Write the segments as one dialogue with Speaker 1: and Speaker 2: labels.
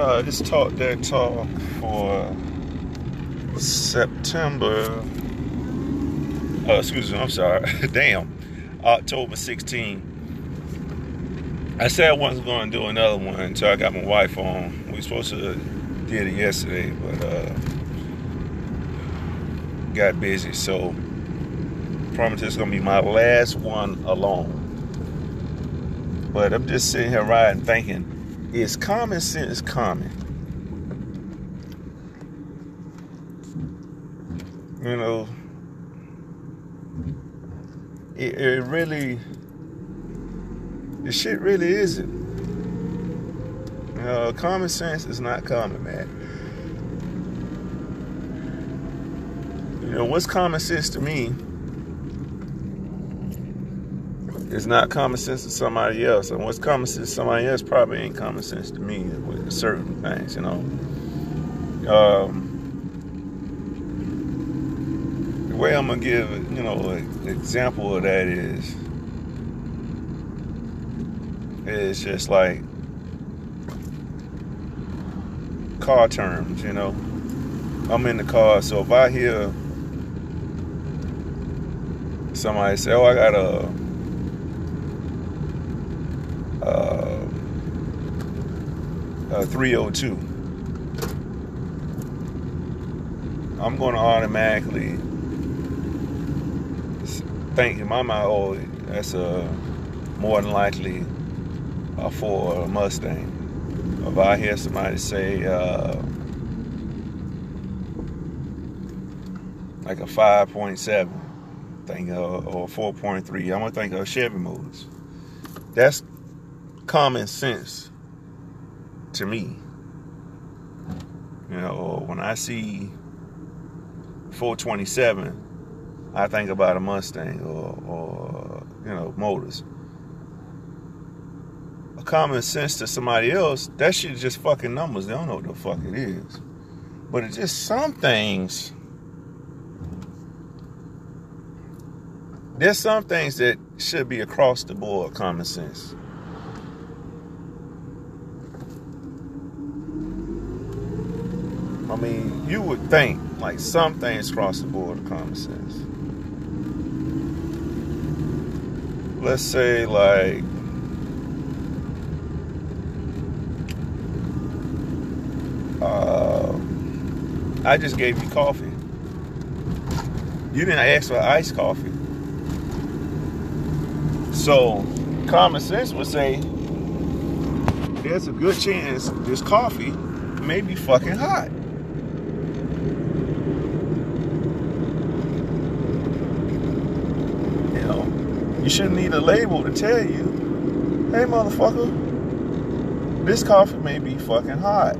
Speaker 1: uh, this talk that talk for September. Uh, excuse me, I'm sorry. Damn, October 16. I said I wasn't going to do another one until I got my wife on. We were supposed to did it yesterday, but uh, got busy. So promise it's gonna be my last one alone. But I'm just sitting here riding, thinking, is common sense common? You know, it, it really, the shit really isn't. You know, common sense is not common, man. You know, what's common sense to me is not common sense to somebody else. And what's common sense to somebody else probably ain't common sense to me with certain things, you know. Um, the way I'm gonna give, you know, an example of that is, it's just like car terms, you know. I'm in the car, so if I hear somebody say, "Oh, I got a, a 302," I'm going to automatically think in my mind, "Oh, that's a more than likely a Ford or a Mustang." if I hear somebody say uh, like a 5.7 thing uh, or 4.3, I'm gonna think of Chevy Motors. That's common sense to me. You know, when I see 427, I think about a Mustang or, or you know, motors A common sense to somebody else, that shit is just fucking numbers. They don't know what the fuck it is. But it's just some things. There's some things that should be across the board common sense. Mean, you would think like some things cross the board of common sense. Let's say like Uh, I just gave you coffee. You didn't ask for iced coffee. So, common sense would say there's a good chance this coffee may be fucking hot. You know, you shouldn't need a label to tell you, hey motherfucker, this coffee may be fucking hot.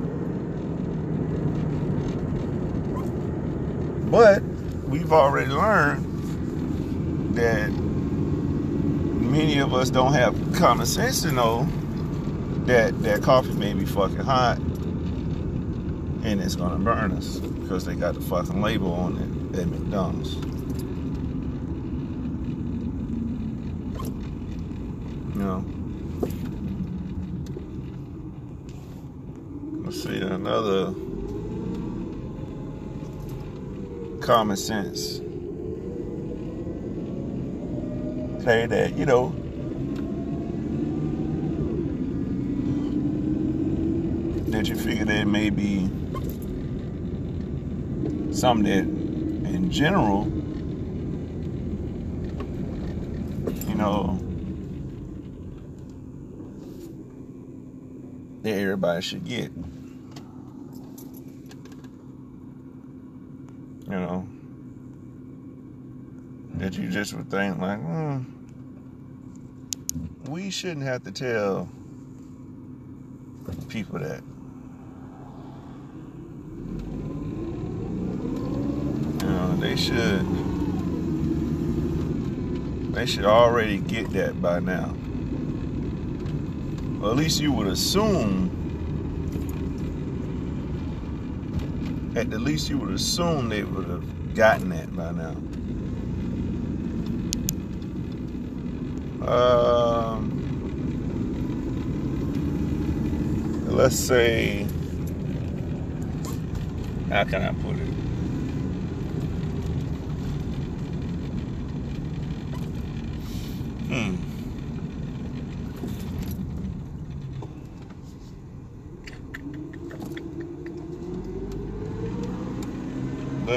Speaker 1: But we've already learned that many of us don't have common sense to know that that coffee may be fucking hot and it's gonna burn us because they got the fucking label on it at McDonald's. You know. Let's see another common sense. Say that, you know, that you figure that may be something that in general, you know, that everybody should get. You know, that you just would think like, hmm, we shouldn't have to tell people that. You know, they should they should already get that by now. Well, at least you would assume at the least you would assume they would have gotten that by now. Um, let's say, how can I put it?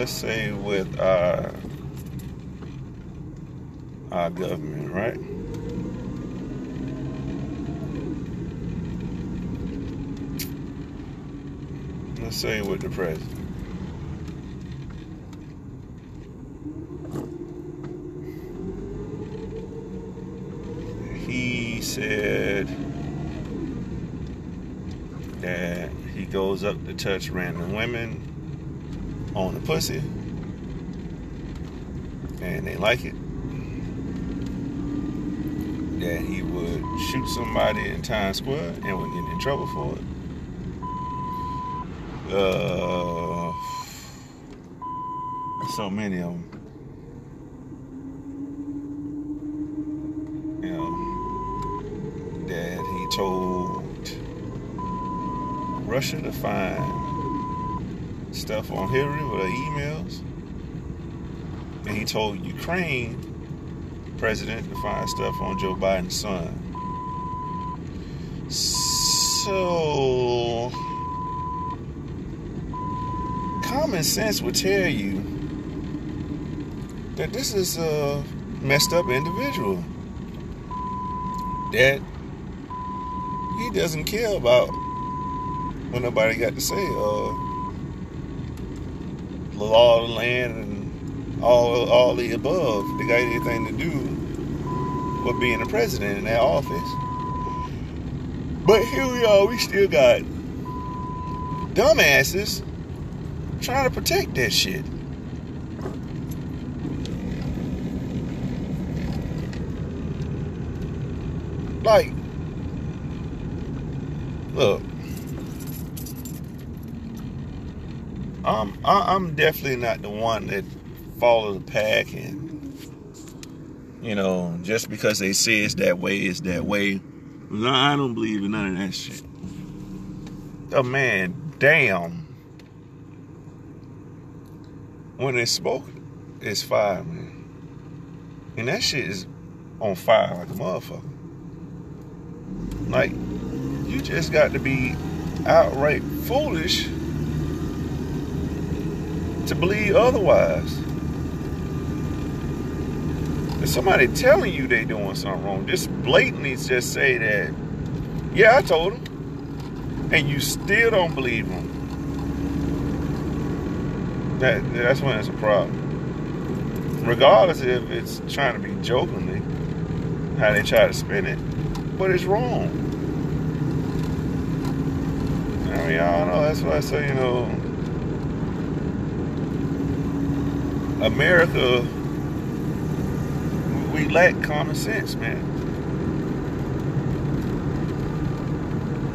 Speaker 1: Let's say with our, our government, right? Let's say with the president. He said that he goes up to touch random women on the pussy and they like it. That he would shoot somebody in Times Square and would get in trouble for it. Uh, so many of them. You know, that he told Russia to find stuff on Hillary with her emails. And he told Ukraine president to find stuff on Joe Biden's son. So common sense would tell you that this is a messed up individual. That he doesn't care about what nobody got to say. Uh, the law of the land and all all the above. They got anything to do with being the president in that office. But here we are, we still got dumbasses trying to protect that shit. Like, look, I'm I'm definitely not the one that follows the pack and you know just because they say it's that way, it's that way. No, I don't believe in none of that shit. Oh man, damn when it's spoke, it's fire, man. And that shit is on fire like a motherfucker. Like, you just got to be outright foolish to believe otherwise. If somebody telling you they doing something wrong, just blatantly just say that, yeah, I told them, and you still don't believe them that that's when it's a problem. Regardless if it's trying to be jokingly, how they try to spin it, but it's wrong. I mean, I don't know. That's why I say, you know, America, we lack common sense, man.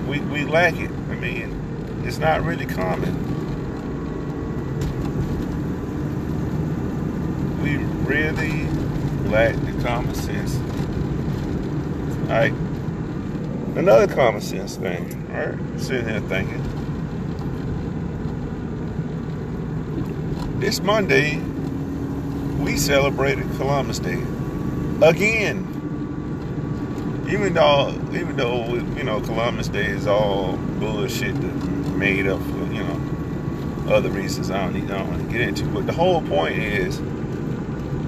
Speaker 1: We we lack it. I mean, it's not really common. we really lack the common sense. Like another common sense thing, right? Sitting here thinking. This Monday, we celebrated Columbus Day again. Even though, even though you know Columbus Day is all bullshit made up for you know other reasons I don't need I don't want to get into. But the whole point is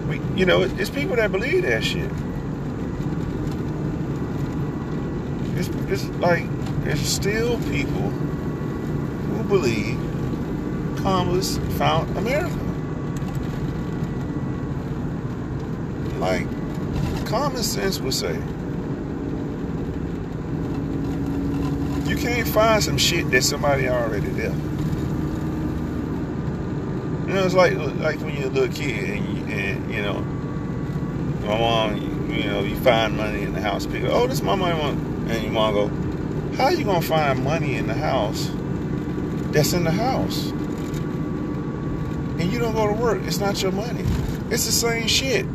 Speaker 1: we you know, it's people that believe that shit. It's, it's like, there's still people who believe Columbus found America. Like, common sense would say, you can't find some shit that somebody already did. You know, it's like like when you're a little kid and you, and you know, my mom, you, you know, you find money in the house. People, oh, this is my money, and your mom go, how you gonna find money in the house that's in the house, and you don't go to work? It's not your money. It's the same shit.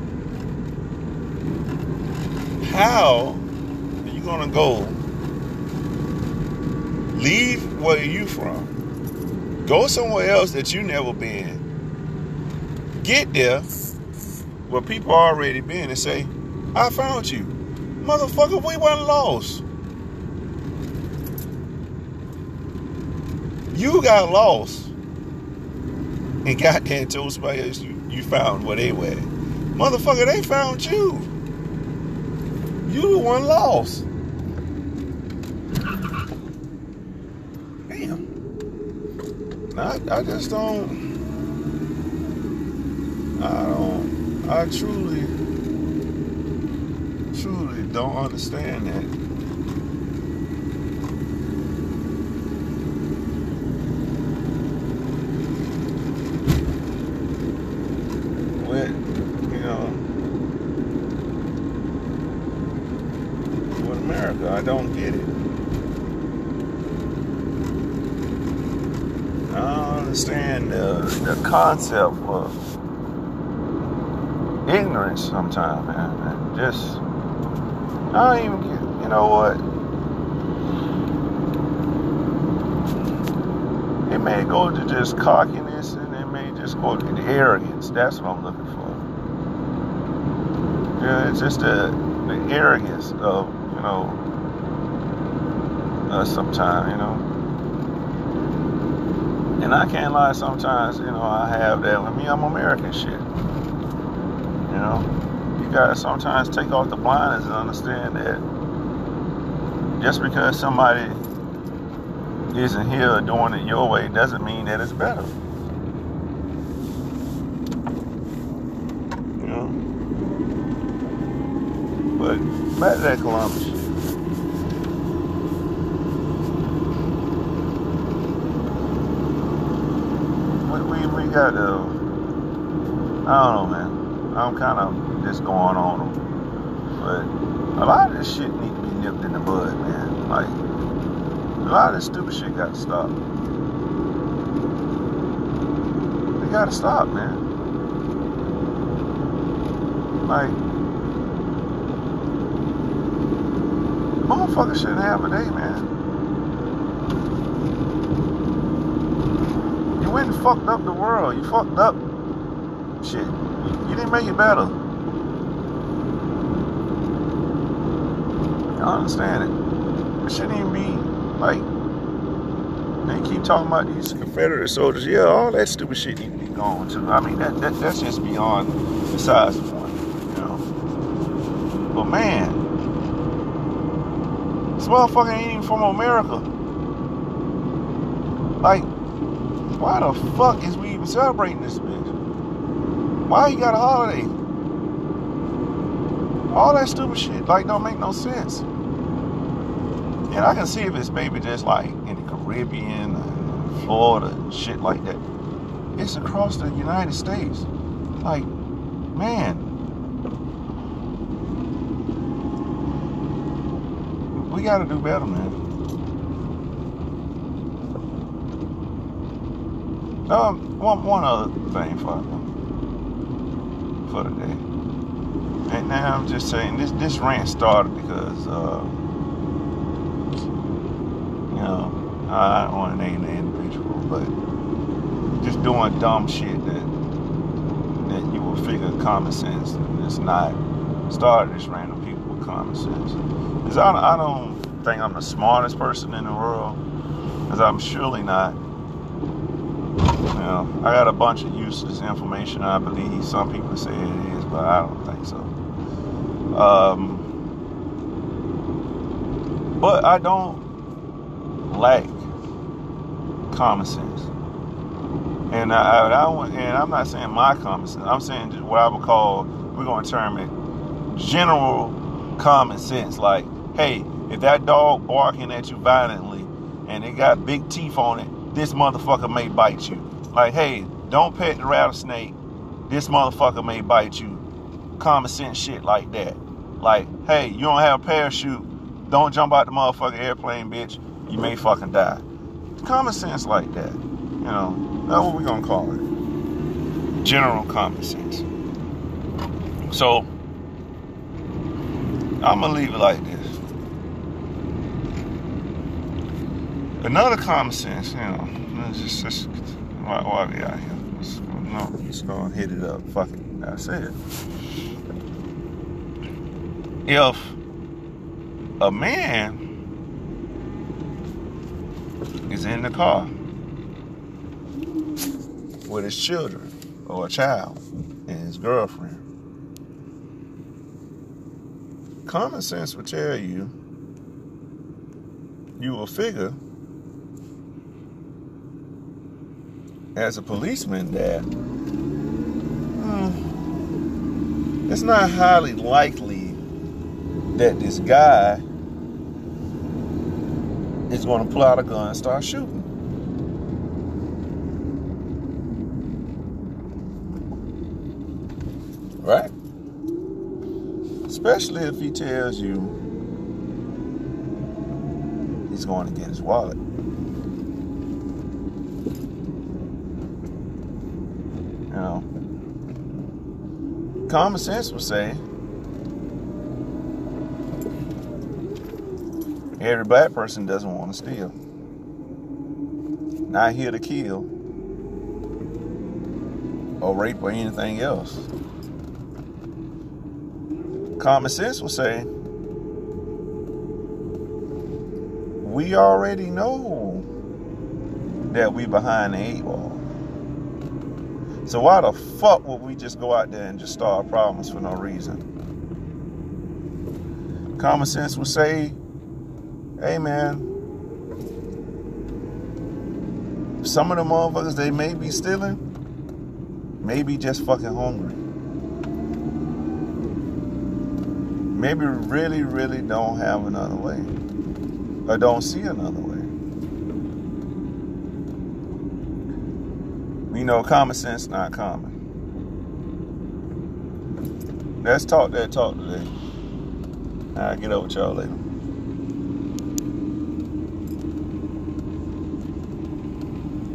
Speaker 1: How are you gonna go leave where you from? Go somewhere else that you never been. Get there where people already been and say, I found you. Motherfucker, we weren't lost. You got lost and and told somebody else you, you found where they were. Motherfucker, they found you. You the one lost. Damn. I, I just don't. I don't. I truly, truly don't understand that. With, you know, with America, I don't get it. I don't understand the, the concept of ignorance sometimes, man. And just, I don't even get, you know what? It may go to just cockiness and it may just go to arrogance. That's what I'm looking for. Yeah, it's just the, the arrogance of, you know, uh, sometimes, you know. And I can't lie, sometimes, you know, I have that with me. I'm American shit. You know, you gotta sometimes take off the blinders and understand that just because somebody isn't here doing it your way doesn't mean that it's better. You know? But back to that Columbus shit. We, we, we got to, I don't know, man. I'm kind of just going on them. But a lot of this shit need to be nipped in the bud, man. Like, a lot of this stupid shit got to stop. They got to stop, man. Like, motherfucker shouldn't have a day, man. Went and fucked up the world. You fucked up shit. You, didn't make it better. I understand it. It shouldn't even be like they keep talking about these Confederate soldiers. Yeah, all that stupid shit need to be gone too. I mean, that, that that's just beyond the size of one, you know. But man, this motherfucker ain't even from America. Like, why the fuck is we even celebrating this bitch? Why he got a holiday? All that stupid shit like don't make no sense. And I can see if it's maybe just like in the Caribbean, Florida, shit like that. It's across the United States. Like, man, we got to do better, man. Um, one one other thing for for today. And now I'm just saying this this rant started because uh, you know I don't want to name the individual, but just doing dumb shit that that you will figure common sense and it's not started this random people with common sense. Cause I, I don't think I'm the smartest person in the world, cause I'm surely not. Know, I got a bunch of useless information. I believe some people say it is, but I don't think so. Um, but I don't lack common sense, and I, I, I and I'm not saying my common sense. I'm saying what I would call we're going to term it general common sense. Like, hey, if that dog barking at you violently and it got big teeth on it, this motherfucker may bite you. Like, hey, don't pet the rattlesnake. This motherfucker may bite you. Common sense shit like that. Like, hey, you don't have a parachute. Don't jump out the motherfucking airplane, bitch. You may fucking die. Common sense like that. You know, that's what we're gonna call it. General common sense. So, I'm gonna leave it like this. Another common sense, you know, just, just why, why we out here? Let's, no, let's go and hit it up. Fuck it. That's it. If a man is in the car with his children or a child and his girlfriend, common sense would tell you you will figure as a policeman that hmm, it's not highly likely that this guy is going to pull out a gun and start shooting. Right? Especially if he tells you he's going to get his wallet. You know, common sense would say every black person doesn't want to steal. Not here to kill or rape or anything else. Common sense would say we already know that we behind the eight ball. So why the fuck would we just go out there and just start problems for no reason? Common sense would say, hey man, some of the motherfuckers they may be stealing, maybe just fucking hungry. Maybe really, really don't have another way. Or don't see another way. You know, common sense not common. Let's talk that talk today. I'll get over with y'all later.